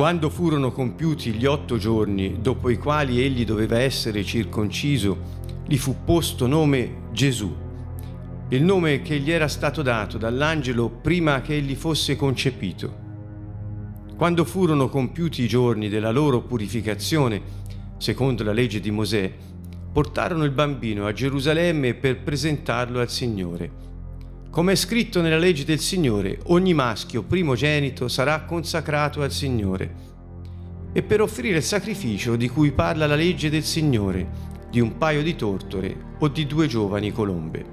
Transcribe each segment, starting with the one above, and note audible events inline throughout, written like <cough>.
Quando furono compiuti gli otto giorni dopo i quali egli doveva essere circonciso, gli fu posto nome Gesù, il nome che gli era stato dato dall'angelo prima che egli fosse concepito. Quando furono compiuti i giorni della loro purificazione, secondo la legge di Mosè, portarono il bambino a Gerusalemme per presentarlo al Signore. Come è scritto nella legge del Signore, ogni maschio primogenito sarà consacrato al Signore. E per offrire il sacrificio di cui parla la legge del Signore, di un paio di tortore o di due giovani colombe.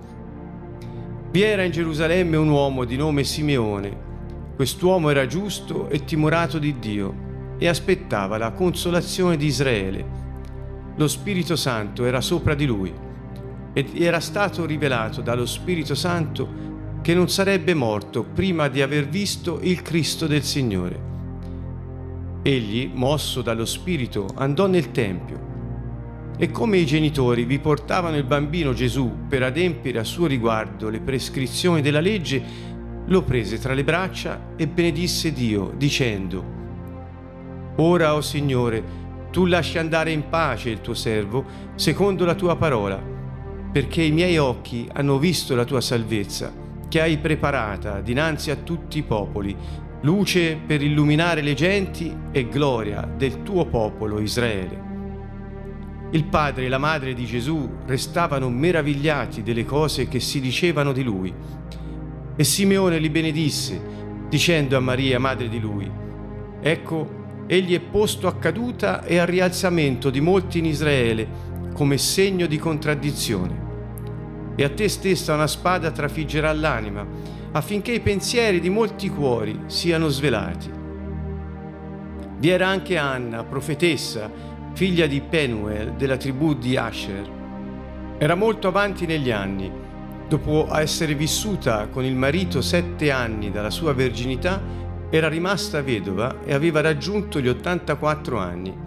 Vi era in Gerusalemme un uomo di nome Simeone. Quest'uomo era giusto e timorato di Dio e aspettava la consolazione di Israele. Lo Spirito Santo era sopra di lui ed era stato rivelato dallo Spirito Santo che non sarebbe morto prima di aver visto il Cristo del Signore. Egli, mosso dallo Spirito, andò nel Tempio e come i genitori vi portavano il bambino Gesù per adempiere a suo riguardo le prescrizioni della legge, lo prese tra le braccia e benedisse Dio, dicendo, Ora, o oh Signore, tu lasci andare in pace il tuo servo, secondo la tua parola, perché i miei occhi hanno visto la tua salvezza che hai preparata dinanzi a tutti i popoli, luce per illuminare le genti e gloria del tuo popolo Israele. Il padre e la madre di Gesù restavano meravigliati delle cose che si dicevano di lui. E Simeone li benedisse, dicendo a Maria, madre di lui, Ecco, egli è posto a caduta e a rialzamento di molti in Israele come segno di contraddizione e a te stessa una spada trafiggerà l'anima, affinché i pensieri di molti cuori siano svelati. Vi era anche Anna, profetessa, figlia di Penuel della tribù di Asher. Era molto avanti negli anni. Dopo essere vissuta con il marito sette anni dalla sua verginità, era rimasta vedova e aveva raggiunto gli 84 anni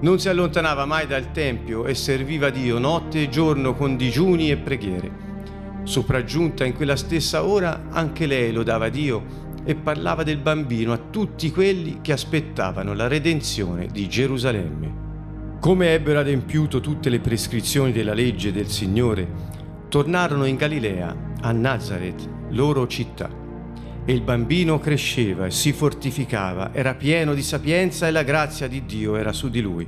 non si allontanava mai dal Tempio e serviva Dio notte e giorno con digiuni e preghiere. Sopraggiunta in quella stessa ora, anche lei lodava Dio e parlava del bambino a tutti quelli che aspettavano la redenzione di Gerusalemme. Come ebbero adempiuto tutte le prescrizioni della legge del Signore, tornarono in Galilea, a Nazareth, loro città. E il bambino cresceva e si fortificava, era pieno di sapienza e la grazia di Dio era su di lui.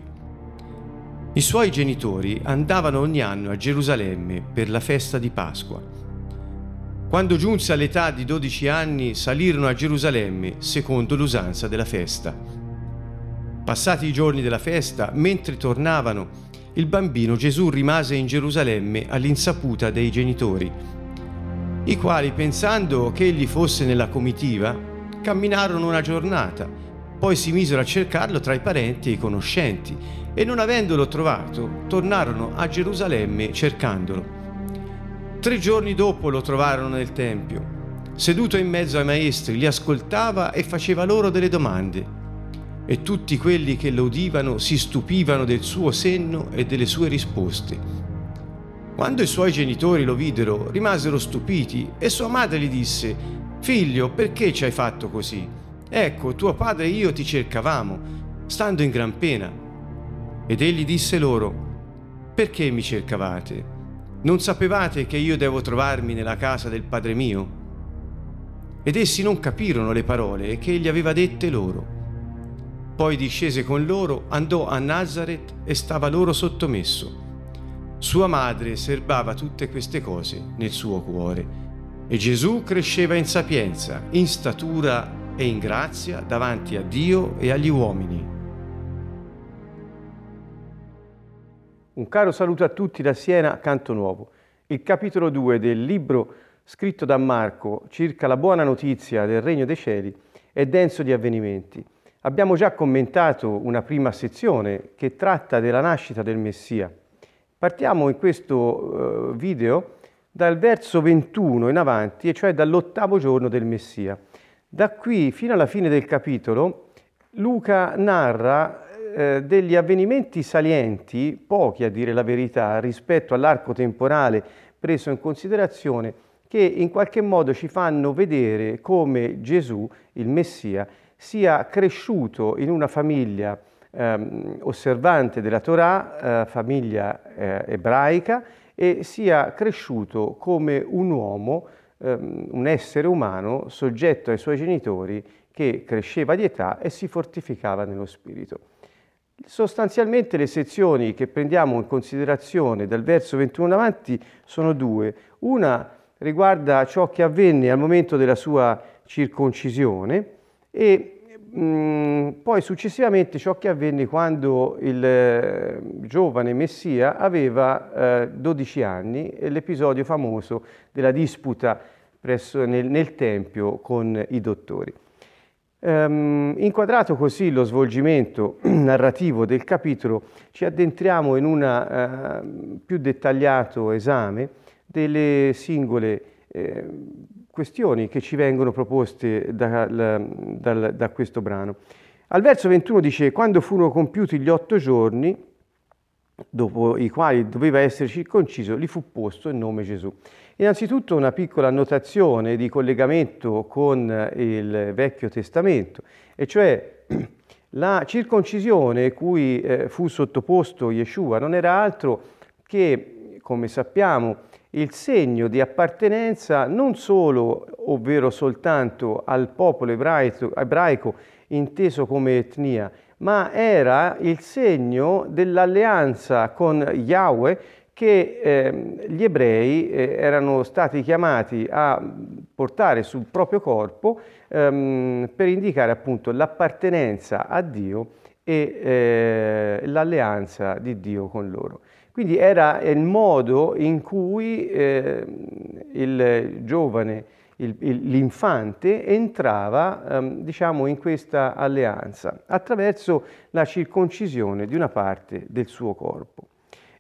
I suoi genitori andavano ogni anno a Gerusalemme per la festa di Pasqua. Quando giunse all'età di 12 anni salirono a Gerusalemme secondo l'usanza della festa. Passati i giorni della festa, mentre tornavano, il bambino Gesù rimase in Gerusalemme all'insaputa dei genitori i quali, pensando che egli fosse nella comitiva, camminarono una giornata, poi si misero a cercarlo tra i parenti e i conoscenti, e non avendolo trovato, tornarono a Gerusalemme cercandolo. Tre giorni dopo lo trovarono nel Tempio. Seduto in mezzo ai maestri, li ascoltava e faceva loro delle domande. E tutti quelli che lo udivano si stupivano del suo senno e delle sue risposte quando i suoi genitori lo videro, rimasero stupiti e sua madre gli disse, Figlio, perché ci hai fatto così? Ecco, tuo padre e io ti cercavamo, stando in gran pena. Ed egli disse loro, Perché mi cercavate? Non sapevate che io devo trovarmi nella casa del padre mio? Ed essi non capirono le parole che egli aveva dette loro. Poi discese con loro, andò a Nazareth e stava loro sottomesso. Sua madre serbava tutte queste cose nel suo cuore e Gesù cresceva in sapienza, in statura e in grazia davanti a Dio e agli uomini. Un caro saluto a tutti da Siena, Canto Nuovo. Il capitolo 2 del libro scritto da Marco circa la buona notizia del Regno dei Cieli è denso di avvenimenti. Abbiamo già commentato una prima sezione che tratta della nascita del Messia Partiamo in questo eh, video dal verso 21 in avanti, e cioè dall'ottavo giorno del Messia. Da qui fino alla fine del capitolo Luca narra eh, degli avvenimenti salienti, pochi a dire la verità, rispetto all'arco temporale preso in considerazione, che in qualche modo ci fanno vedere come Gesù, il Messia, sia cresciuto in una famiglia ehm, osservante della Torah, eh, famiglia eh, ebraica, e sia cresciuto come un uomo, ehm, un essere umano soggetto ai suoi genitori che cresceva di età e si fortificava nello spirito. Sostanzialmente le sezioni che prendiamo in considerazione dal verso 21 in avanti sono due. Una riguarda ciò che avvenne al momento della sua circoncisione e mm, poi successivamente ciò che avvenne quando il eh, giovane Messia aveva eh, 12 anni, l'episodio famoso della disputa presso, nel, nel Tempio con i dottori. Um, inquadrato così lo svolgimento <clears throat> narrativo del capitolo, ci addentriamo in un uh, più dettagliato esame delle singole eh, questioni che ci vengono proposte da, da, da, questo brano. Al verso 21 dice, quando furono compiuti gli otto giorni, dopo i quali doveva essere circonciso, gli fu posto il nome Gesù. Innanzitutto una piccola annotazione di collegamento con il Vecchio Testamento, e cioè <clears throat> la circoncisione cui eh, fu sottoposto Yeshua non era altro che, come sappiamo, il segno di appartenenza non solo, ovvero soltanto al popolo ebraico, ebraico inteso come etnia, ma era il segno dell'alleanza con Yahweh che eh, gli ebrei eh, erano stati chiamati a portare sul proprio corpo ehm, per indicare appunto l'appartenenza a Dio e eh, l'alleanza di Dio con loro. Quindi era il modo in cui eh, il giovane, il, il, l'infante entrava ehm, diciamo in questa alleanza attraverso la circoncisione di una parte del suo corpo.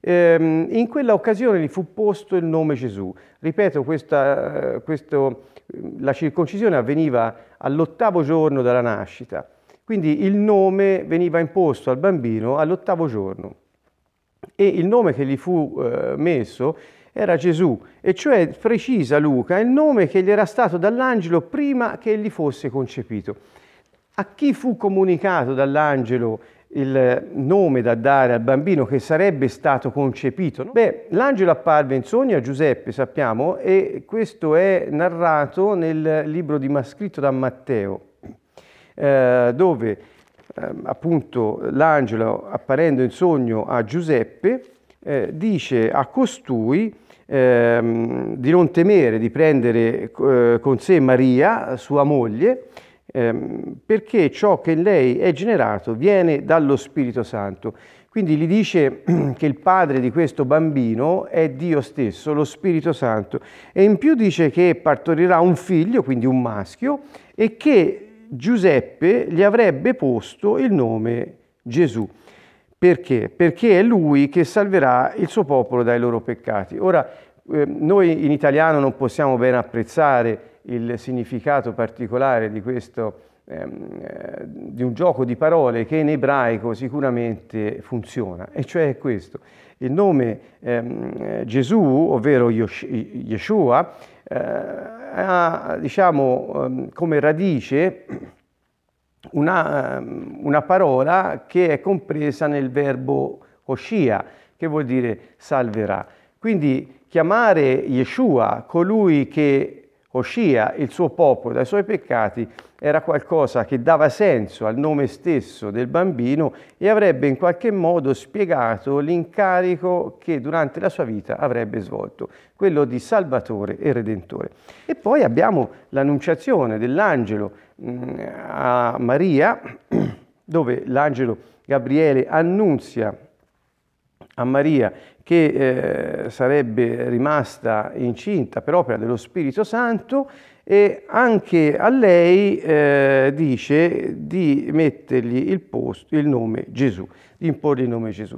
Ehm, in quella occasione gli fu posto il nome Gesù. Ripeto, questa, eh, questo, la circoncisione avveniva all'ottavo giorno dalla nascita, quindi il nome veniva imposto al bambino all'ottavo giorno e il nome che gli fu eh, messo era Gesù, e cioè precisa Luca il nome che gli era stato dall'angelo prima che egli fosse concepito. A chi fu comunicato dall'angelo il nome da dare al bambino che sarebbe stato concepito? Beh, l'angelo apparve in sogno a Giuseppe, sappiamo, e questo è narrato nel libro di, scritto da Matteo, eh, dove eh, appunto l'angelo apparendo in sogno a Giuseppe eh, dice a costui ehm, di non temere di prendere eh, con sé Maria, sua moglie, ehm, perché ciò che in lei è generato viene dallo Spirito Santo. Quindi gli dice <clears throat> che il padre di questo bambino è Dio stesso, lo Spirito Santo, e in più dice che partorirà un figlio, quindi un maschio, e che Giuseppe gli avrebbe posto il nome Gesù. Perché? Perché è lui che salverà il suo popolo dai loro peccati. Ora, eh, noi in italiano non possiamo ben apprezzare il significato particolare di questo, ehm, eh, di un gioco di parole che in ebraico sicuramente funziona, e cioè questo. Il nome ehm, Gesù, ovvero Yeshua, eh, ha diciamo, ehm, come radice una, ehm, una, parola che è compresa nel verbo Oshia, che vuol dire salverà. Quindi chiamare Yeshua colui che Oscia il suo popolo dai suoi peccati era qualcosa che dava senso al nome stesso del bambino e avrebbe in qualche modo spiegato l'incarico che durante la sua vita avrebbe svolto, quello di Salvatore e Redentore. E poi abbiamo l'annunciazione dell'angelo mm, a Maria, <clears throat> dove l'angelo Gabriele annunzia a Maria che eh, sarebbe rimasta incinta per opera dello Spirito Santo e anche a lei eh, dice di mettergli il, posto, il nome Gesù, di imporgli il nome Gesù.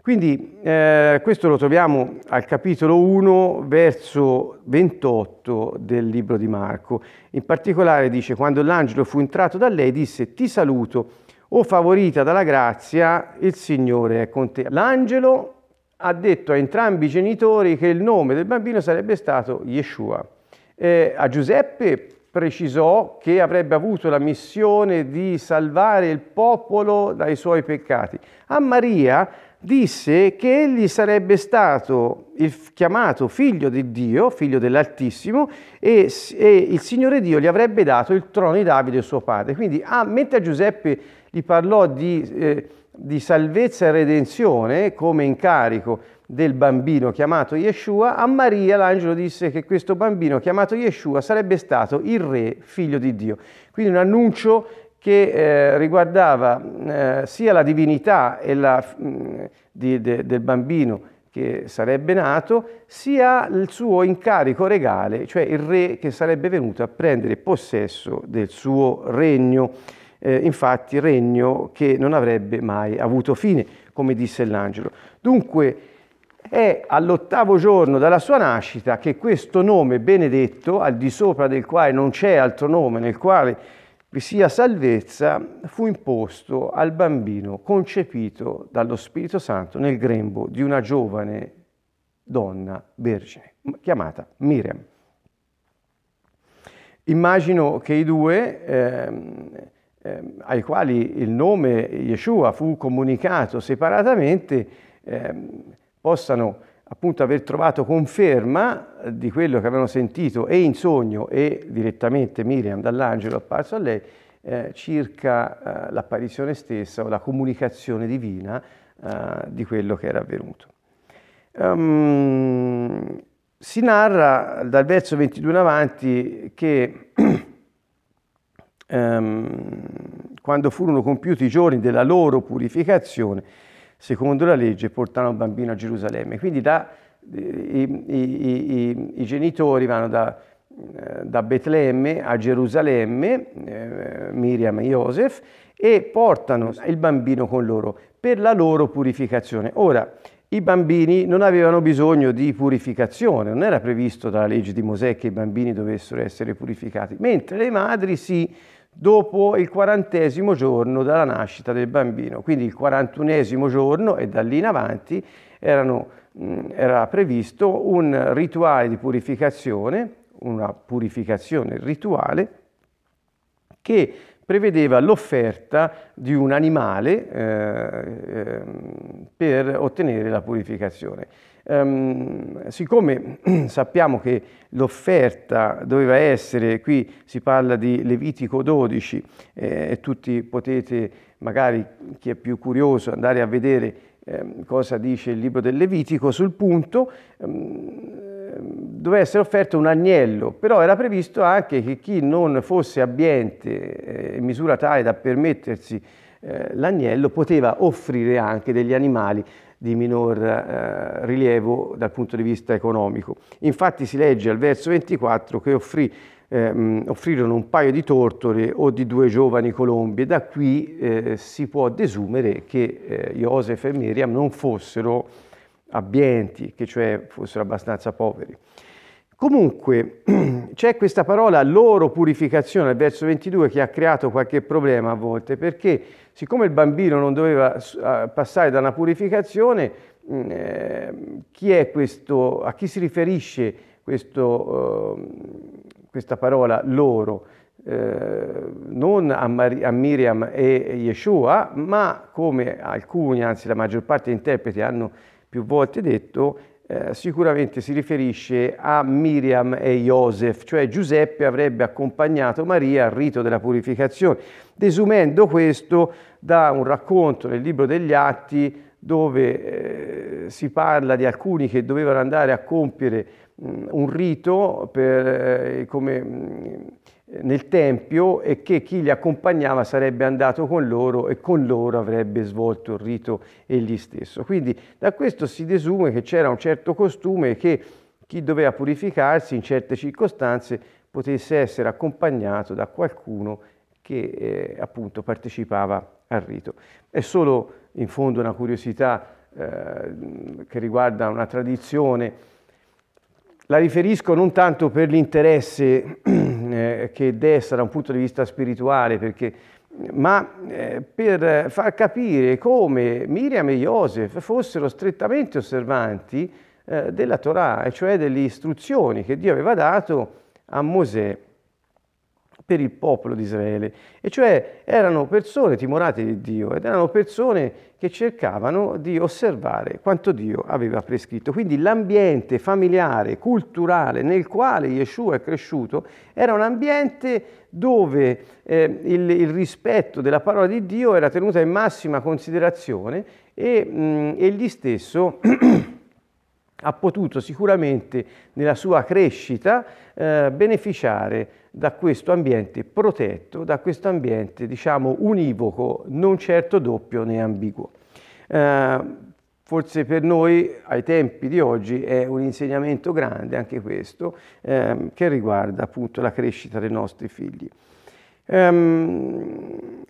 Quindi eh, questo lo troviamo al capitolo 1, verso 28 del libro di Marco. In particolare dice, quando l'angelo fu entrato da lei, disse, ti saluto, o favorita dalla grazia, il Signore è con te. L'angelo ha detto a entrambi i genitori che il nome del bambino sarebbe stato Yeshua. Eh, a Giuseppe precisò che avrebbe avuto la missione di salvare il popolo dai suoi peccati. A Maria disse che egli sarebbe stato il chiamato figlio di Dio, figlio dell'Altissimo, e, e, il Signore Dio gli avrebbe dato il trono di Davide suo padre. Quindi, ah, mentre a Giuseppe gli parlò di, eh, di salvezza e redenzione come incarico del bambino chiamato Yeshua, a Maria l'angelo disse che questo bambino chiamato Yeshua sarebbe stato il re, figlio di Dio. Quindi un annuncio che eh, riguardava eh, sia la divinità la, mh, mm, di, de, del bambino che sarebbe nato, sia il suo incarico regale, cioè il re che sarebbe venuto a prendere possesso del suo regno. Eh, infatti regno che non avrebbe mai avuto fine, come disse l'angelo. Dunque è all'ottavo giorno dalla sua nascita che questo nome benedetto, al di sopra del quale non c'è altro nome, nel quale vi sia salvezza, fu imposto al bambino concepito dallo Spirito Santo nel grembo di una giovane donna vergine, chiamata Miriam. Immagino che i due, ehm, ehm, ai quali il nome Yeshua fu comunicato separatamente, ehm, possano appunto aver trovato conferma di quello che avevano sentito e in sogno e direttamente Miriam dall'angelo apparso a lei eh, circa eh, l'apparizione stessa o la comunicazione divina eh, di quello che era avvenuto. Um, si narra dal verso 22 in avanti che <clears throat> um, quando furono compiuti i giorni della loro purificazione, secondo la legge, portano il bambino a Gerusalemme. Quindi da, i, i, i, i, genitori vanno da, eh, da, Betlemme a Gerusalemme, eh, Miriam e Joseph, e portano il bambino con loro per la loro purificazione. Ora, i bambini non avevano bisogno di purificazione, non era previsto dalla legge di Mosè che i bambini dovessero essere purificati, mentre le madri sì dopo il quarantesimo giorno dalla nascita del bambino. Quindi il quarantunesimo giorno e da lì in avanti erano, era previsto un rituale di purificazione, una purificazione rituale che prevedeva l'offerta di un animale eh, eh, per ottenere la purificazione. Um, siccome <clears throat> sappiamo che l'offerta doveva essere, qui si parla di Levitico 12 eh, e tutti potete, magari chi è più curioso, andare a vedere eh, cosa dice il libro del Levitico sul punto, um, doveva essere offerto un agnello, però era previsto anche che chi non fosse abbiente eh, in misura tale da permettersi eh, l'agnello poteva offrire anche degli animali di minor eh, rilievo dal punto di vista economico. Infatti si legge al verso 24 che offrì, eh, offrirono un paio di tortore o di due giovani colombi e da qui eh, si può desumere che eh, Joseph e Miriam non fossero abbienti, che cioè fossero abbastanza poveri. Comunque <clears throat> c'è questa parola loro purificazione al verso 22 che ha creato qualche problema a volte perché siccome il bambino non doveva passare da una purificazione, eh, chi questo, a chi si riferisce questo, uh, questa parola loro? Eh, non a, a, Miriam e Yeshua, ma come alcuni, anzi la maggior parte degli interpreti hanno più volte detto, eh, sicuramente si riferisce a Miriam e Joseph, cioè Giuseppe avrebbe accompagnato Maria al rito della purificazione, desumendo questo da un racconto nel libro degli Atti dove eh, si parla di alcuni che dovevano andare a compiere mh, un rito per, eh, come, mh, nel Tempio e che chi li accompagnava sarebbe andato con loro e con loro avrebbe svolto il rito egli stesso. Quindi da questo si desume che c'era un certo costume che chi doveva purificarsi in certe circostanze potesse essere accompagnato da qualcuno che eh, appunto partecipava al rito. È solo in fondo una curiosità eh, che riguarda una tradizione la riferisco non tanto per l'interesse eh, che desta da un punto di vista spirituale, perché, ma eh, per far capire come Miriam e Joseph fossero strettamente osservanti eh, della Torah, e cioè delle istruzioni che Dio aveva dato a Mosè per il popolo di Israele, e cioè erano persone timorate di Dio ed erano persone che cercavano di osservare quanto Dio aveva prescritto. Quindi l'ambiente familiare, culturale nel quale Yeshua è cresciuto era un ambiente dove eh, il, il, rispetto della parola di Dio era tenuta in massima considerazione e mh, egli stesso <clears throat> ha potuto sicuramente nella sua crescita eh, beneficiare da questo ambiente protetto, da questo ambiente diciamo univoco, non certo doppio né ambiguo. Eh, forse per noi ai tempi di oggi è un insegnamento grande anche questo eh, che riguarda appunto la crescita dei nostri figli. Um,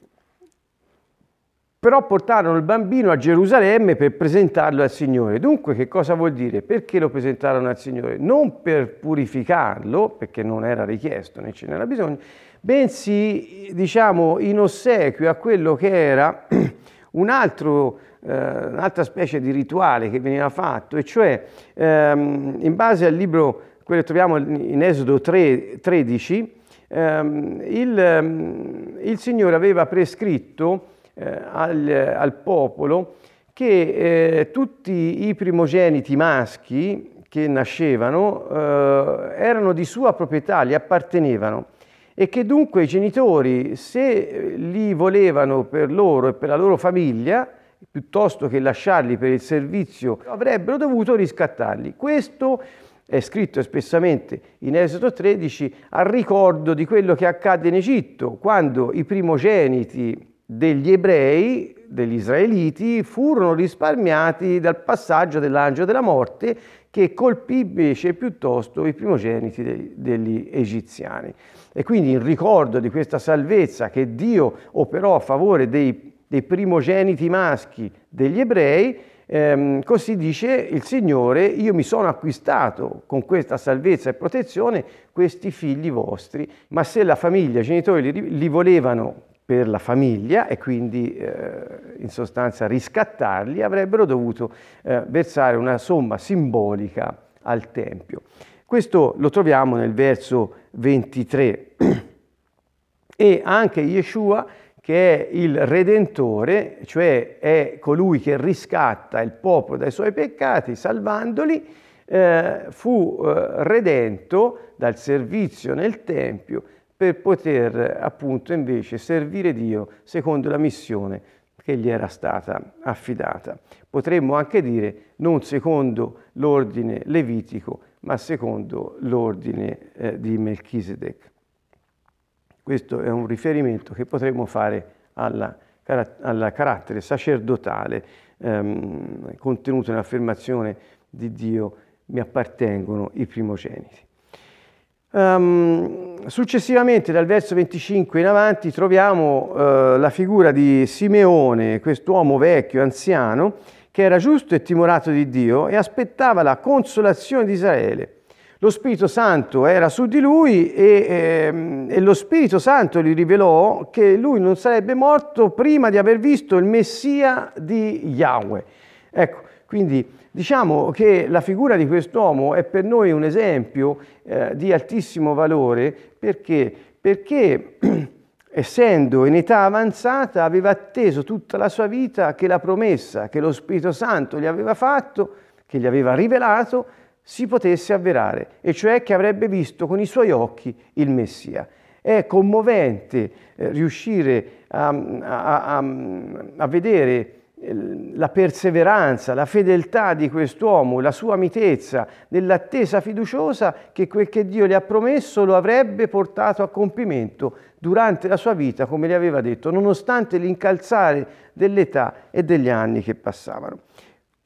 però portarono il bambino a Gerusalemme per presentarlo al Signore. Dunque che cosa vuol dire? Perché lo presentarono al Signore? Non per purificarlo, perché non era richiesto né ce n'era bisogno, bensì diciamo in ossequio a quello che era <clears throat> un altro, eh, un'altra specie di rituale che veniva fatto, e cioè ehm, in base al libro, quello che troviamo in Esodo 3, 13, ehm, il, ehm, il Signore aveva prescritto al, al, popolo che eh, tutti i primogeniti maschi che nascevano eh, erano di sua proprietà, gli appartenevano e che dunque i genitori, se li volevano per loro e per la loro famiglia, piuttosto che lasciarli per il servizio, avrebbero dovuto riscattarli. Questo è scritto espressamente in Esodo 13 al ricordo di quello che accadde in Egitto, quando i primogeniti degli ebrei, degli israeliti, furono risparmiati dal passaggio dell'angelo della morte che colpì invece piuttosto i primogeniti degli egiziani. E quindi in ricordo di questa salvezza che Dio operò a favore dei, dei primogeniti maschi degli ebrei, ehm, così dice il Signore, io mi sono acquistato con questa salvezza e protezione questi figli vostri, ma se la famiglia, i genitori li, li volevano per la famiglia e quindi eh, in sostanza riscattarli, avrebbero dovuto eh, versare una somma simbolica al Tempio. Questo lo troviamo nel verso 23. E anche Yeshua, che è il Redentore, cioè è colui che riscatta il popolo dai suoi peccati, salvandoli, eh, fu eh, redento dal servizio nel Tempio per poter appunto invece servire Dio secondo la missione che gli era stata affidata. Potremmo anche dire non secondo l'ordine levitico, ma secondo l'ordine eh, di Melchisedec. Questo è un riferimento che potremmo fare al carattere sacerdotale ehm, contenuto nell'affermazione di Dio mi appartengono i primogeniti. Um, successivamente dal verso 25 in avanti troviamo uh, la figura di Simeone, quest'uomo vecchio, anziano, che era giusto e timorato di Dio e aspettava la consolazione di Israele. Lo Spirito Santo era su di lui e, ehm, e, lo Spirito Santo gli rivelò che lui non sarebbe morto prima di aver visto il Messia di Yahweh. Ecco, quindi Diciamo che la figura di quest'uomo è per noi un esempio eh, di altissimo valore perché, perché <clears throat> essendo in età avanzata aveva atteso tutta la sua vita che la promessa che lo Spirito Santo gli aveva fatto, che gli aveva rivelato, si potesse avverare, e cioè che avrebbe visto con i suoi occhi il Messia. È commovente eh, riuscire a, a, a, a vedere la perseveranza, la fedeltà di quest'uomo, la sua mitezza, nell'attesa fiduciosa che quel che Dio gli ha promesso lo avrebbe portato a compimento durante la sua vita, come gli aveva detto, nonostante l'incalzare dell'età e degli anni che passavano.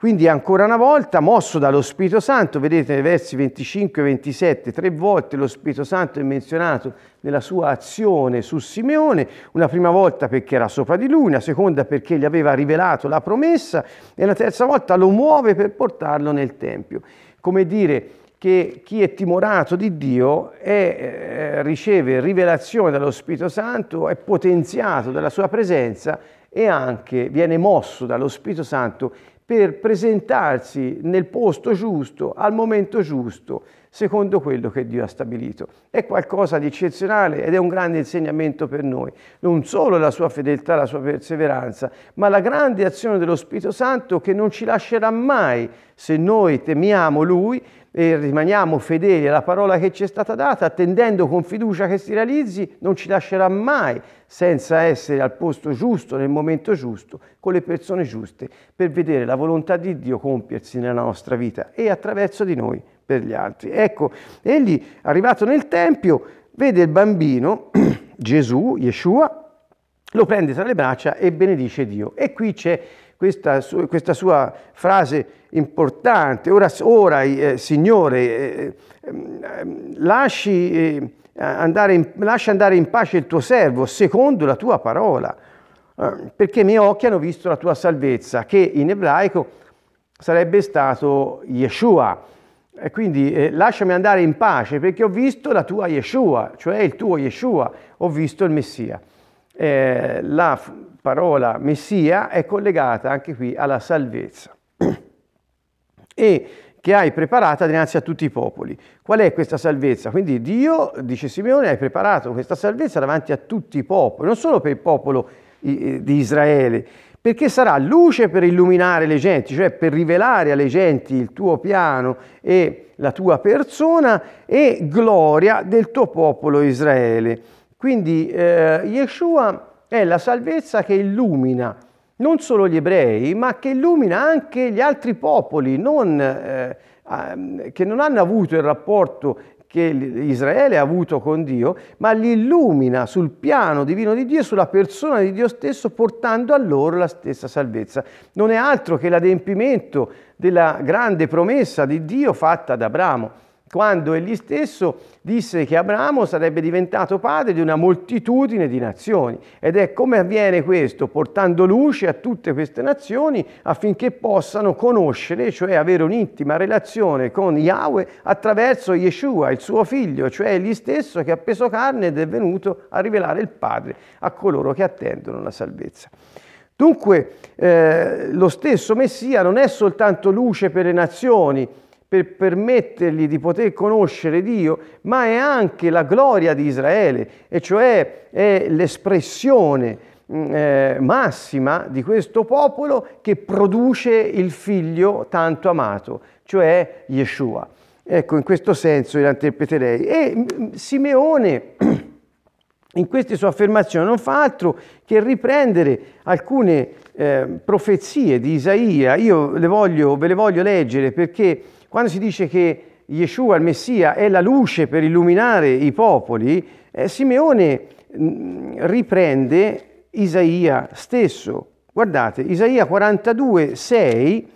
Quindi ancora una volta, mosso dallo Spirito Santo, vedete nei versi 25 e 27, tre volte lo Spirito Santo è menzionato nella sua azione su Simeone, una prima volta perché era sopra di lui, una seconda perché gli aveva rivelato la promessa e una terza volta lo muove per portarlo nel Tempio. Come dire che chi è timorato di Dio è, eh, riceve rivelazione dallo Spirito Santo, è potenziato dalla sua presenza e anche viene mosso dallo Spirito Santo per presentarsi nel posto giusto, al momento giusto, secondo quello che Dio ha stabilito. È qualcosa di eccezionale ed è un grande insegnamento per noi. Non solo la sua fedeltà, la sua perseveranza, ma la grande azione dello Spirito Santo che non ci lascerà mai se noi temiamo Lui e rimaniamo fedeli alla parola che ci è stata data, attendendo con fiducia che si realizzi, non ci lascerà mai senza essere al posto giusto, nel momento giusto, con le persone giuste, per vedere la volontà di Dio compiersi nella nostra vita e attraverso di noi per gli altri. Ecco, egli, arrivato nel Tempio, vede il bambino, <clears throat> Gesù, Yeshua, lo prende tra le braccia e benedice Dio. E qui c'è questa, questa sua frase importante, ora, ora eh, Signore, eh, eh, lasci, eh, andare in, lascia andare in pace il tuo servo secondo la tua parola, eh, perché i miei occhi hanno visto la tua salvezza, che in ebraico sarebbe stato Yeshua. E quindi eh, lasciami andare in pace perché ho visto la tua Yeshua, cioè il tuo Yeshua, ho visto il Messia. Eh, la parola Messia è collegata anche qui alla salvezza e che hai preparata dinanzi a tutti i popoli. Qual è questa salvezza? Quindi Dio, dice Simeone, hai preparato questa salvezza davanti a tutti i popoli, non solo per il popolo di Israele, perché sarà luce per illuminare le genti, cioè per rivelare alle genti il tuo piano e la tua persona e gloria del tuo popolo Israele. Quindi eh, Yeshua è la salvezza che illumina non solo gli ebrei, ma che illumina anche gli altri popoli non, eh, che non hanno avuto il rapporto che Israele ha avuto con Dio, ma li illumina sul piano divino di Dio, sulla persona di Dio stesso, portando a loro la stessa salvezza. Non è altro che l'adempimento della grande promessa di Dio fatta ad Abramo quando egli stesso disse che Abramo sarebbe diventato padre di una moltitudine di nazioni. Ed è come avviene questo, portando luce a tutte queste nazioni affinché possano conoscere, cioè avere un'intima relazione con Yahweh attraverso Yeshua, il suo figlio, cioè egli stesso che ha preso carne ed è venuto a rivelare il Padre a coloro che attendono la salvezza. Dunque eh, lo stesso Messia non è soltanto luce per le nazioni, per permettergli di poter conoscere Dio, ma è anche la gloria di Israele, e cioè è l'espressione mm, eh, massima di questo popolo che produce il figlio tanto amato, cioè Yeshua. Ecco, in questo senso la interpreterei. E mm, Simeone <clears throat> in queste sue affermazioni non fa altro che riprendere alcune eh, profezie di Isaia. Io le voglio, ve le voglio leggere perché quando si dice che Yeshua, il Messia, è la luce per illuminare i popoli, eh, Simeone mm, riprende Isaia stesso. Guardate, Isaia 42, 6,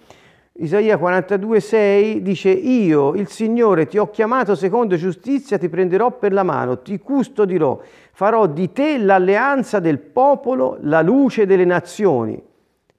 Isaia 42, 6 dice io, il Signore, ti ho chiamato secondo giustizia, ti prenderò per la mano, ti custodirò, farò di te l'alleanza del popolo, la luce delle nazioni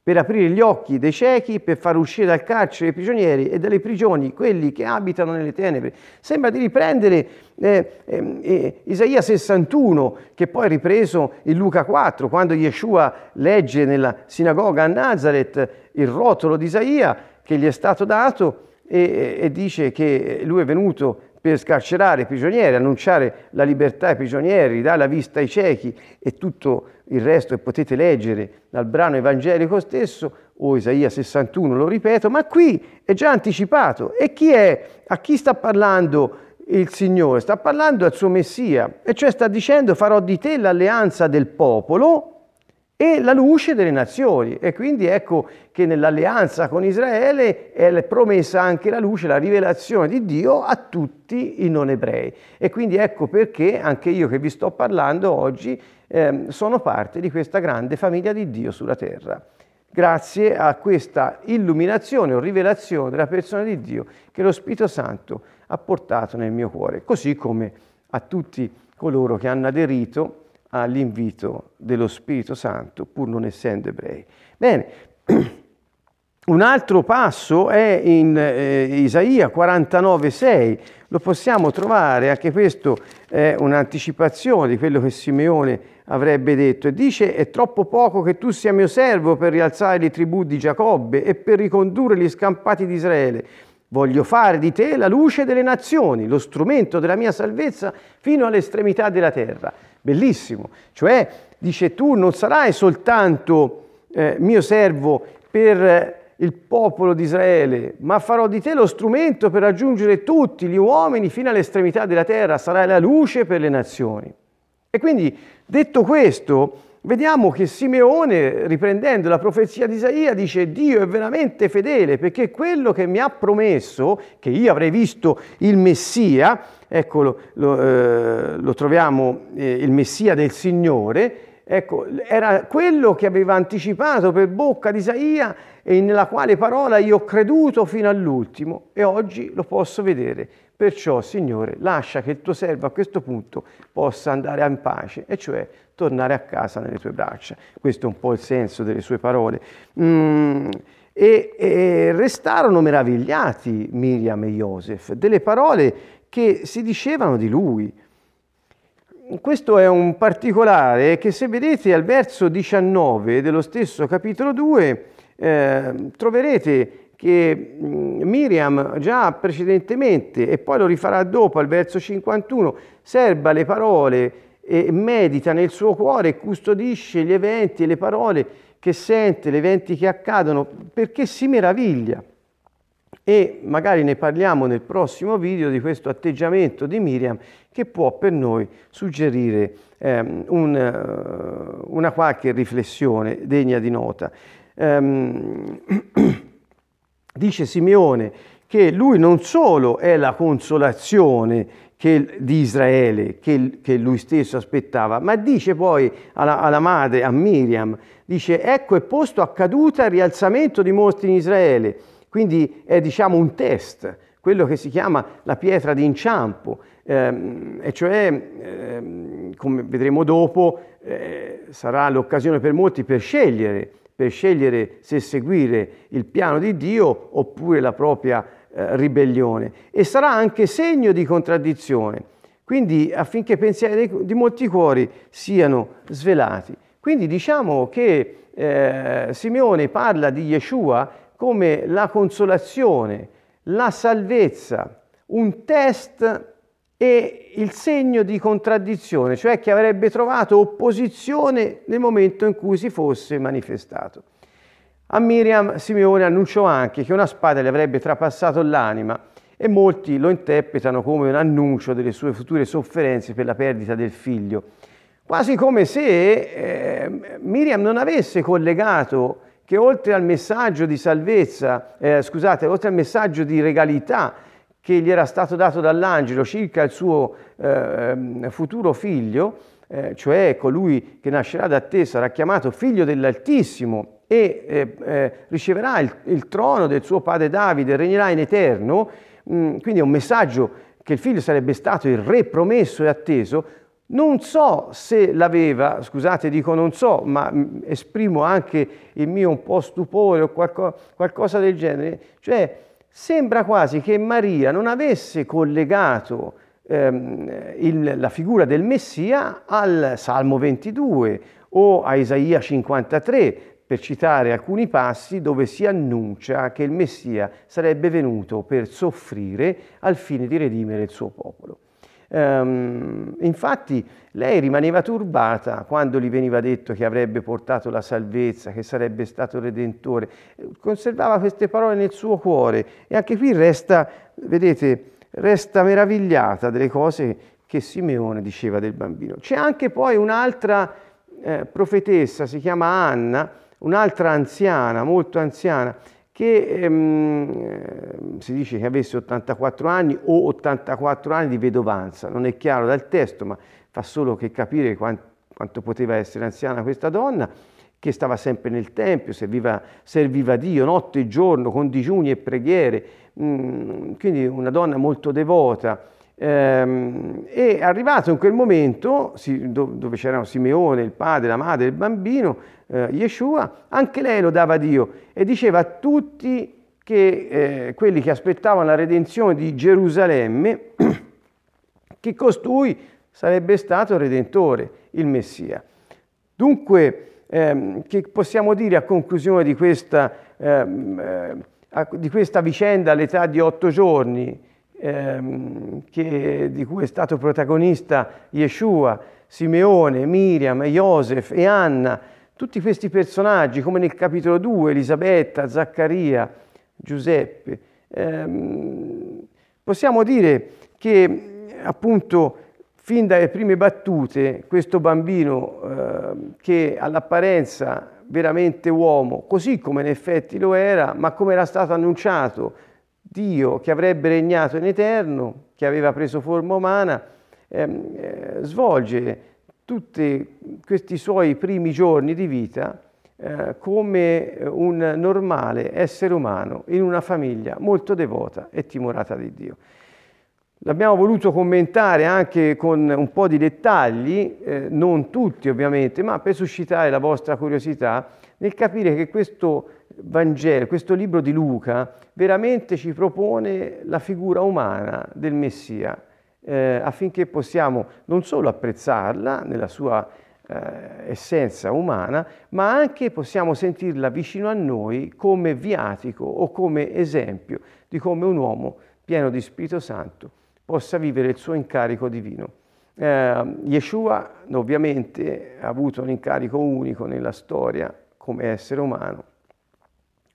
per aprire gli occhi dei ciechi, per far uscire dal carcere i prigionieri e dalle prigioni quelli che abitano nelle tenebre. Sembra di riprendere eh, eh, eh, Isaia 61, che poi è ripreso in Luca 4, quando Yeshua legge nella sinagoga a Nazareth il rotolo di Isaia che gli è stato dato e, e dice che lui è venuto per scarcerare i prigionieri, annunciare la libertà ai prigionieri, dare la vista ai ciechi e tutto il resto che potete leggere dal brano evangelico stesso o Isaia 61, lo ripeto, ma qui è già anticipato. E chi è? A chi sta parlando il Signore? Sta parlando al suo Messia, e cioè sta dicendo farò di te l'alleanza del popolo e la luce delle nazioni. E quindi ecco che nell'alleanza con Israele è promessa anche la luce, la rivelazione di Dio a tutti i non ebrei. E quindi ecco perché anche io che vi sto parlando oggi eh, sono parte di questa grande famiglia di Dio sulla terra. Grazie a questa illuminazione o rivelazione della persona di Dio che lo Spirito Santo ha portato nel mio cuore, così come a tutti coloro che hanno aderito all'invito dello Spirito Santo, pur non essendo ebrei. Bene, <clears throat> Un altro passo è in eh, Isaia 49,6, lo possiamo trovare, anche questo è un'anticipazione di quello che Simeone avrebbe detto, e dice è troppo poco che tu sia mio servo per rialzare le tribù di Giacobbe e per ricondurre gli scampati di Israele. Voglio fare di te la luce delle nazioni, lo strumento della mia salvezza fino all'estremità della terra. Bellissimo, cioè dice tu non sarai soltanto eh, mio servo per il popolo di Israele, ma farò di te lo strumento per raggiungere tutti gli uomini fino all'estremità della terra, sarai la luce per le nazioni. E quindi, detto questo, vediamo che Simeone, riprendendo la profezia di Isaia, dice Dio è veramente fedele perché quello che mi ha promesso, che io avrei visto il Messia, eccolo, lo, eh, lo troviamo, eh, il Messia del Signore, Ecco, era quello che aveva anticipato per bocca di Isaia e nella quale parola io ho creduto fino all'ultimo e oggi lo posso vedere. Perciò, Signore, lascia che il tuo servo a questo punto possa andare in pace, e cioè tornare a casa nelle tue braccia. Questo è un po' il senso delle sue parole. Mm, e, e restarono meravigliati Miriam e Joseph delle parole che si dicevano di lui. Questo è un particolare che se vedete al verso 19 dello stesso capitolo 2 eh, troverete che mm, Miriam già precedentemente, e poi lo rifarà dopo al verso 51, serba le parole e medita nel suo cuore custodisce gli eventi e le parole che sente, gli eventi che accadono, perché si meraviglia e magari ne parliamo nel prossimo video di questo atteggiamento di Miriam che può per noi suggerire ehm, un, uh, una qualche riflessione degna di nota. Um, <clears throat> dice Simeone che lui non solo è la consolazione che, di Israele che, che, lui stesso aspettava, ma dice poi alla, alla madre, a Miriam, dice ecco è posto a caduta il rialzamento di molti in Israele quindi è diciamo un test, quello che si chiama la pietra d'inciampo, ehm, e cioè, ehm, come vedremo dopo, eh, sarà l'occasione per molti per scegliere, per scegliere se seguire il piano di Dio oppure la propria eh, ribellione. E sarà anche segno di contraddizione, quindi affinché i pensieri di molti cuori siano svelati. Quindi diciamo che eh, Simeone parla di Yeshua come la consolazione, la salvezza, un test e il segno di contraddizione, cioè che avrebbe trovato opposizione nel momento in cui si fosse manifestato. A Miriam Simeone annunciò anche che una spada le avrebbe trapassato l'anima e molti lo interpretano come un annuncio delle sue future sofferenze per la perdita del figlio, quasi come se eh, Miriam non avesse collegato che oltre al messaggio di salvezza, eh, scusate, oltre al messaggio di regalità che gli era stato dato dall'angelo circa il suo eh, futuro figlio, eh, cioè colui che nascerà da te sarà chiamato figlio dell'Altissimo e eh, eh, riceverà il, il, trono del suo padre Davide, regnerà in eterno, mh, mm, quindi è un messaggio che il figlio sarebbe stato il re promesso e atteso, non so se l'aveva, scusate dico non so, ma mm, esprimo anche il mio un po' stupore o qualco, qualcosa del genere, cioè sembra quasi che Maria non avesse collegato ehm, il, la figura del Messia al Salmo 22 o a Isaia 53, per citare alcuni passi dove si annuncia che il Messia sarebbe venuto per soffrire al fine di redimere il suo popolo. Um, infatti lei rimaneva turbata quando gli veniva detto che avrebbe portato la salvezza, che sarebbe stato redentore. Conservava queste parole nel suo cuore e anche qui resta, vedete, resta meravigliata delle cose che Simeone diceva del bambino. C'è anche poi un'altra eh, profetessa, si chiama Anna, un'altra anziana, molto anziana, che ehm, si dice che avesse 84 anni o 84 anni di vedovanza, non è chiaro dal testo, ma fa solo che capire quanto, quanto poteva essere anziana questa donna, che stava sempre nel Tempio, serviva, serviva Dio notte e giorno con digiuni e preghiere, mm, quindi una donna molto devota. Ehm, e arrivato in quel momento, dove c'erano Simeone, il padre, la madre, il bambino, eh, Yeshua, anche lei lo dava a Dio e diceva a tutti che eh, quelli che aspettavano la redenzione di Gerusalemme, <clears throat> che costui sarebbe stato il Redentore, il Messia. Dunque, ehm, che possiamo dire a conclusione di questa, ehm, eh, di questa vicenda all'età di otto giorni? Ehm, che, di cui è stato protagonista Yeshua, Simeone, Miriam, Joseph e Anna, tutti questi personaggi, come nel capitolo 2, Elisabetta, Zaccaria, Giuseppe. Ehm, possiamo dire che appunto fin dalle prime battute questo bambino eh, che all'apparenza veramente uomo, così come in effetti lo era, ma come era stato annunciato Dio che avrebbe regnato in eterno, che aveva preso forma umana, ehm, eh, svolge tutti questi suoi primi giorni di vita eh, come un normale essere umano in una famiglia molto devota e timorata di Dio. L'abbiamo voluto commentare anche con un po' di dettagli, eh, non tutti ovviamente, ma per suscitare la vostra curiosità nel capire che questo Vangelo, questo libro di Luca, veramente ci propone la figura umana del Messia, eh, affinché possiamo non solo apprezzarla nella sua eh, essenza umana, ma anche possiamo sentirla vicino a noi come viatico o come esempio di come un uomo pieno di Spirito Santo possa vivere il suo incarico divino. Eh, Yeshua ovviamente ha avuto un incarico unico nella storia come essere umano,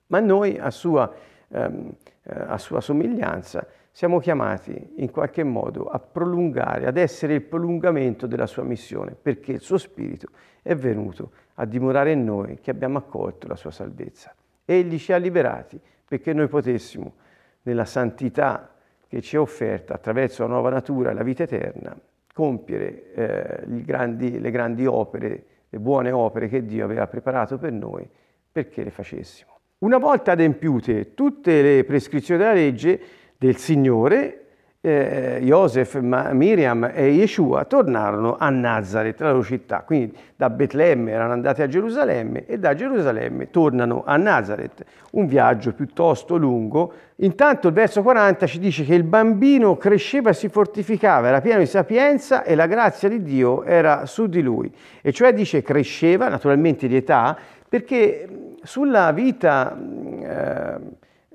ma noi a sua, ehm, eh, a sua somiglianza siamo chiamati in qualche modo a prolungare, ad essere il prolungamento della sua missione, perché il suo Spirito è venuto a dimorare in noi che abbiamo accolto la sua salvezza. Egli ci ha liberati perché noi potessimo, nella santità che ci è offerta attraverso la nuova natura e la vita eterna, compiere eh, grandi, le grandi opere, le buone opere che Dio aveva preparato per noi perché le facessimo. Una volta adempiute tutte le prescrizioni della legge del Signore, eh, Joseph, Miriam e Yeshua tornarono a Nazareth, la loro città. Quindi da Betlemme erano andati a Gerusalemme e da Gerusalemme tornano a Nazareth. Un viaggio piuttosto lungo. Intanto il verso 40 ci dice che il bambino cresceva e si fortificava, era pieno di sapienza e la grazia di Dio era su di lui. E cioè dice cresceva, naturalmente di età, perché sulla vita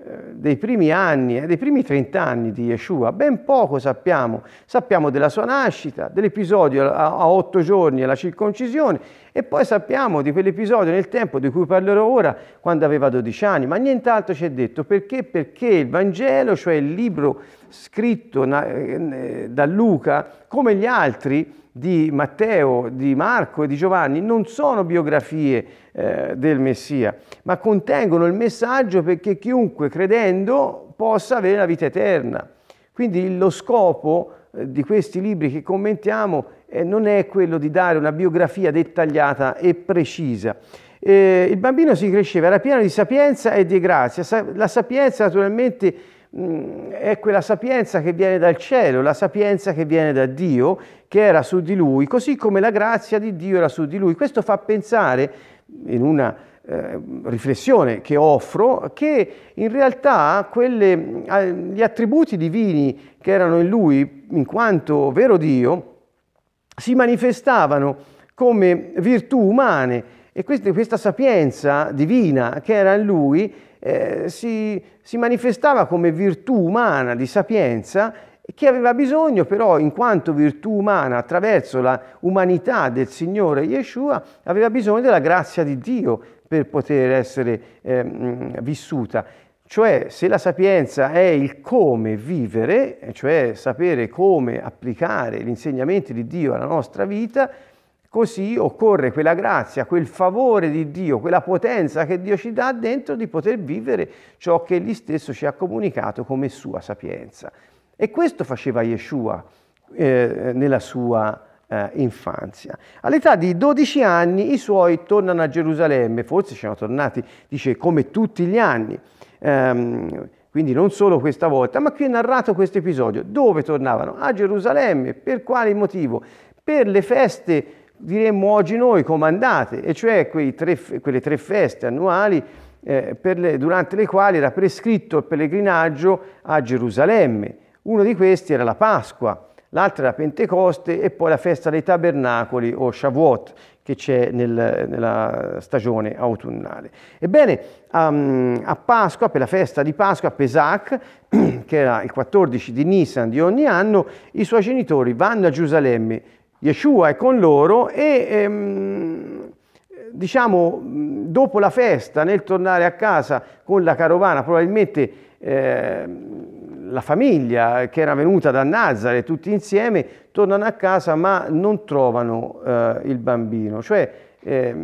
eh, dei primi anni, eh, dei primi 30 anni di Yeshua, ben poco sappiamo. Sappiamo della sua nascita, dell'episodio a, a otto giorni alla circoncisione e poi sappiamo di quell'episodio nel tempo di cui parlerò ora, quando aveva 12 anni, ma nient'altro ci è detto. Perché? Perché il Vangelo, cioè il libro scritto eh, da Luca, come gli altri, di Matteo, di Marco e di Giovanni non sono biografie eh, del Messia, ma contengono il messaggio perché chiunque credendo possa avere la vita eterna. Quindi lo scopo eh, di questi libri che commentiamo eh, non è quello di dare una biografia dettagliata e precisa. Eh, il bambino si cresceva, era pieno di sapienza e di grazia. La sapienza naturalmente è quella sapienza che viene dal cielo, la sapienza che viene da Dio, che era su di lui, così come la grazia di Dio era su di lui. Questo fa pensare, in una eh, riflessione che offro, che in realtà quelle, eh, gli attributi divini che erano in lui, in quanto vero Dio, si manifestavano come virtù umane e questa, questa sapienza divina che era in lui eh, si, si manifestava come virtù umana di sapienza che aveva bisogno però, in quanto virtù umana, attraverso la umanità del Signore Yeshua, aveva bisogno della grazia di Dio per poter essere eh, vissuta. Cioè, se la sapienza è il come vivere, cioè sapere come applicare gli insegnamenti di Dio alla nostra vita, Così occorre quella grazia, quel favore di Dio, quella potenza che Dio ci dà dentro di poter vivere ciò che Egli stesso ci ha comunicato come sua sapienza. E questo faceva Yeshua eh, nella sua eh, infanzia. All'età di 12 anni i suoi tornano a Gerusalemme, forse ci sono tornati, dice, come tutti gli anni. Um, quindi non solo questa volta, ma qui è narrato questo episodio. Dove tornavano? A Gerusalemme. Per quale motivo? Per le feste, diremmo oggi noi, comandate, e cioè tre, quelle tre feste annuali eh, le, durante le quali era prescritto il pellegrinaggio a Gerusalemme. Uno di questi era la Pasqua, l'altra era Pentecoste e poi la festa dei tabernacoli o Shavuot che c'è nel, nella stagione autunnale. Ebbene, um, a Pasqua, per la festa di Pasqua, a Pesach, <clears throat> che era il 14 di Nisan di ogni anno, i suoi genitori vanno a Gerusalemme, Yeshua è con loro e ehm, diciamo dopo la festa, nel tornare a casa con la carovana, probabilmente eh, la famiglia che era venuta da Nazare tutti insieme tornano a casa ma non trovano eh, il bambino. Cioè, eh,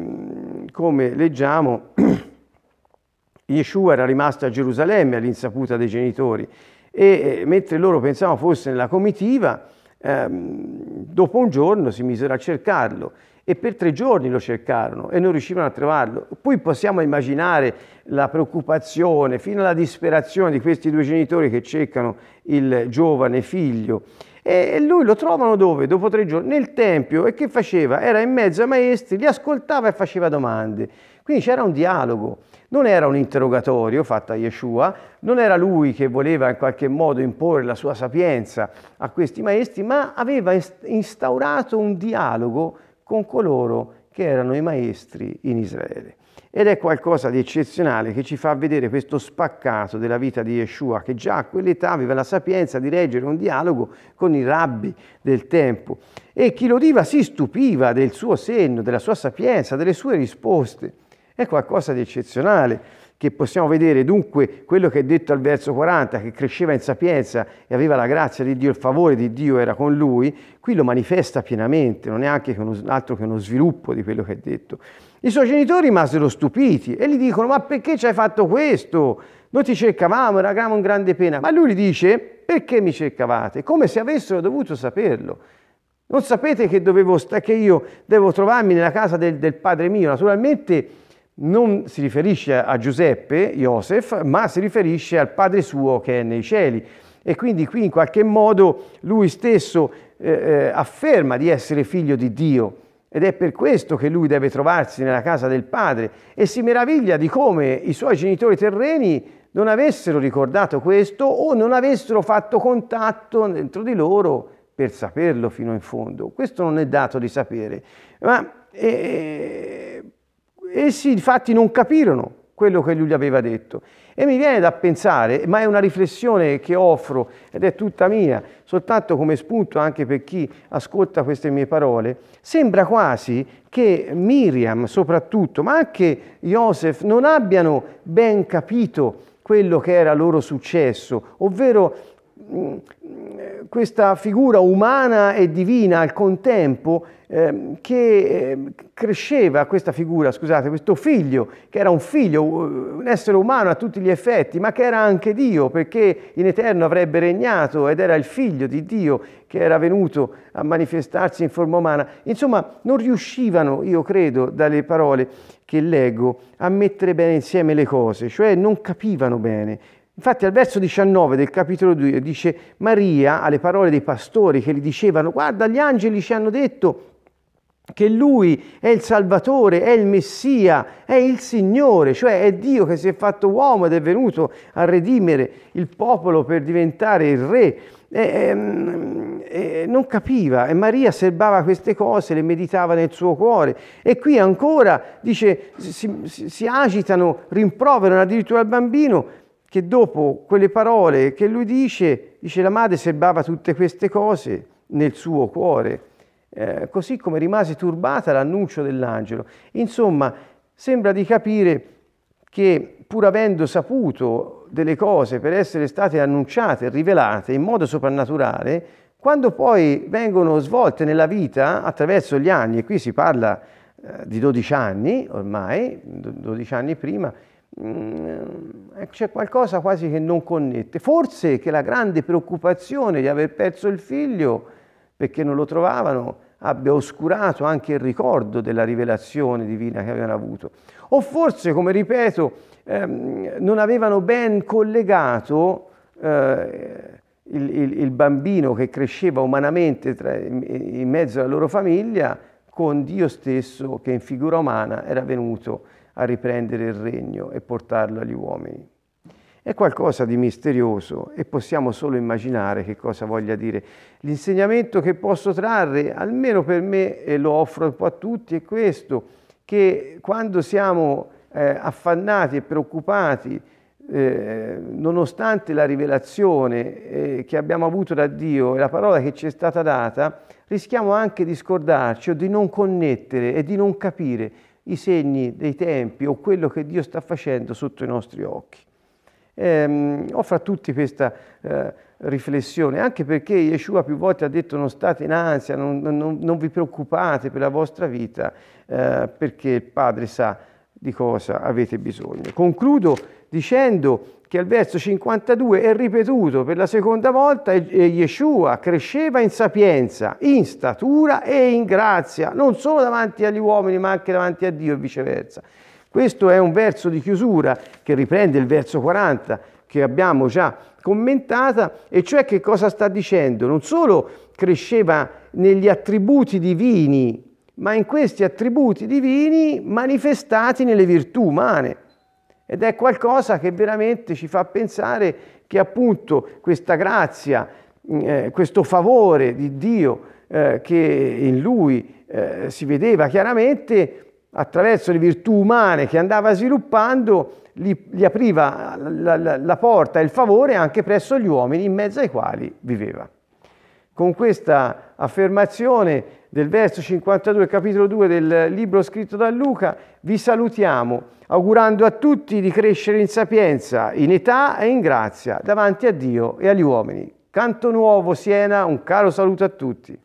come leggiamo, <clears throat> Yeshua era rimasto a Gerusalemme all'insaputa dei genitori e eh, mentre loro pensavano fosse nella comitiva, ehm, dopo un giorno si misero a cercarlo e per tre giorni lo cercarono e non riuscivano a trovarlo. Poi possiamo immaginare la preoccupazione fino alla disperazione di questi due genitori che cercano il giovane figlio. E lui lo trovano dove? Dopo tre giorni? Nel Tempio. E che faceva? Era in mezzo ai maestri, li ascoltava e faceva domande. Quindi c'era un dialogo. Non era un interrogatorio fatto a Yeshua, non era lui che voleva in qualche modo imporre la sua sapienza a questi maestri, ma aveva instaurato un dialogo con coloro che erano i maestri in Israele. Ed è qualcosa di eccezionale che ci fa vedere questo spaccato della vita di Yeshua, che già a quell'età aveva la sapienza di reggere un dialogo con i rabbi del tempo. E chi lo udiva si stupiva del suo senno, della sua sapienza, delle sue risposte. È qualcosa di eccezionale che possiamo vedere dunque quello che è detto al verso 40, che cresceva in sapienza e aveva la grazia di Dio, il favore di Dio era con lui, qui lo manifesta pienamente, non è anche altro che uno sviluppo di quello che è detto. I suoi genitori rimasero stupiti e gli dicono ma perché ci hai fatto questo? Noi ti cercavamo, eravamo in grande pena. Ma lui gli dice perché mi cercavate? Come se avessero dovuto saperlo. Non sapete che, dovevo, che io devo trovarmi nella casa del, del padre mio? Naturalmente non si riferisce a Giuseppe, Joseph, ma si riferisce al Padre suo che è nei cieli. E quindi qui in qualche modo lui stesso eh, eh, afferma di essere figlio di Dio ed è per questo che lui deve trovarsi nella casa del Padre e si meraviglia di come i suoi genitori terreni non avessero ricordato questo o non avessero fatto contatto dentro di loro per saperlo fino in fondo. Questo non è dato di sapere, ma eh, essi infatti non capirono quello che lui gli aveva detto. E mi viene da pensare, ma è una riflessione che offro ed è tutta mia, soltanto come spunto anche per chi ascolta queste mie parole, sembra quasi che Miriam soprattutto, ma anche Joseph, non abbiano ben capito quello che era loro successo, ovvero questa figura umana e divina al contempo eh, che eh, cresceva questa figura, scusate, questo figlio, che era un figlio, un essere umano a tutti gli effetti, ma che era anche Dio, perché in eterno avrebbe regnato ed era il figlio di Dio che era venuto a manifestarsi in forma umana. Insomma, non riuscivano, io credo, dalle parole che leggo, a mettere bene insieme le cose, cioè non capivano bene. Infatti al verso 19 del capitolo 2 dice Maria alle parole dei pastori che gli dicevano guarda gli angeli ci hanno detto che lui è il Salvatore, è il Messia, è il Signore, cioè è Dio che si è fatto uomo ed è venuto a redimere il popolo per diventare il Re. E, e, e non capiva e Maria serbava queste cose, le meditava nel suo cuore e qui ancora dice si, si agitano, rimproverano addirittura il bambino che dopo quelle parole che lui dice, dice la madre serbava tutte queste cose nel suo cuore eh, così come rimase turbata l'annuncio dell'angelo. Insomma, sembra di capire che pur avendo saputo delle cose per essere state annunciate rivelate in modo soprannaturale, quando poi vengono svolte nella vita attraverso gli anni, e qui si parla eh, di 12 anni ormai, 12 anni prima, c'è qualcosa quasi che non connette. Forse che la grande preoccupazione di aver perso il figlio perché non lo trovavano abbia oscurato anche il ricordo della rivelazione divina che avevano avuto. O forse, come ripeto, ehm, non avevano ben collegato eh, il, il, il, bambino che cresceva umanamente tra, in mezzo alla loro famiglia con Dio stesso che in figura umana era venuto a riprendere il regno e portarlo agli uomini. È qualcosa di misterioso e possiamo solo immaginare che cosa voglia dire. L'insegnamento che posso trarre, almeno per me, e lo offro un po' a tutti, è questo, che quando siamo eh, affannati e preoccupati, eh, nonostante la rivelazione eh, che abbiamo avuto da Dio e la parola che ci è stata data, rischiamo anche di scordarci o di non connettere e di non capire i segni dei tempi o quello che Dio sta facendo sotto i nostri occhi. Eh, offro a tutti questa eh, riflessione, anche perché Yeshua più volte ha detto non state in ansia, non, non, non vi preoccupate per la vostra vita, eh, perché il Padre sa di cosa avete bisogno. Concludo dicendo che al verso 52 è ripetuto per la seconda volta e Yeshua cresceva in sapienza, in statura e in grazia, non solo davanti agli uomini ma anche davanti a Dio e viceversa. Questo è un verso di chiusura che riprende il verso 40 che abbiamo già commentata, e cioè che cosa sta dicendo? Non solo cresceva negli attributi divini, ma in questi attributi divini manifestati nelle virtù umane. Ed è qualcosa che veramente ci fa pensare che appunto questa grazia, eh, questo favore di Dio eh, che in lui eh, si vedeva chiaramente, attraverso le virtù umane che andava sviluppando, gli, gli apriva la, la, la porta e il favore anche presso gli uomini in mezzo ai quali viveva. Con questa affermazione del verso 52, capitolo 2 del libro scritto da Luca, vi salutiamo, augurando a tutti di crescere in sapienza, in età e in grazia davanti a Dio e agli uomini. Canto nuovo Siena, un caro saluto a tutti.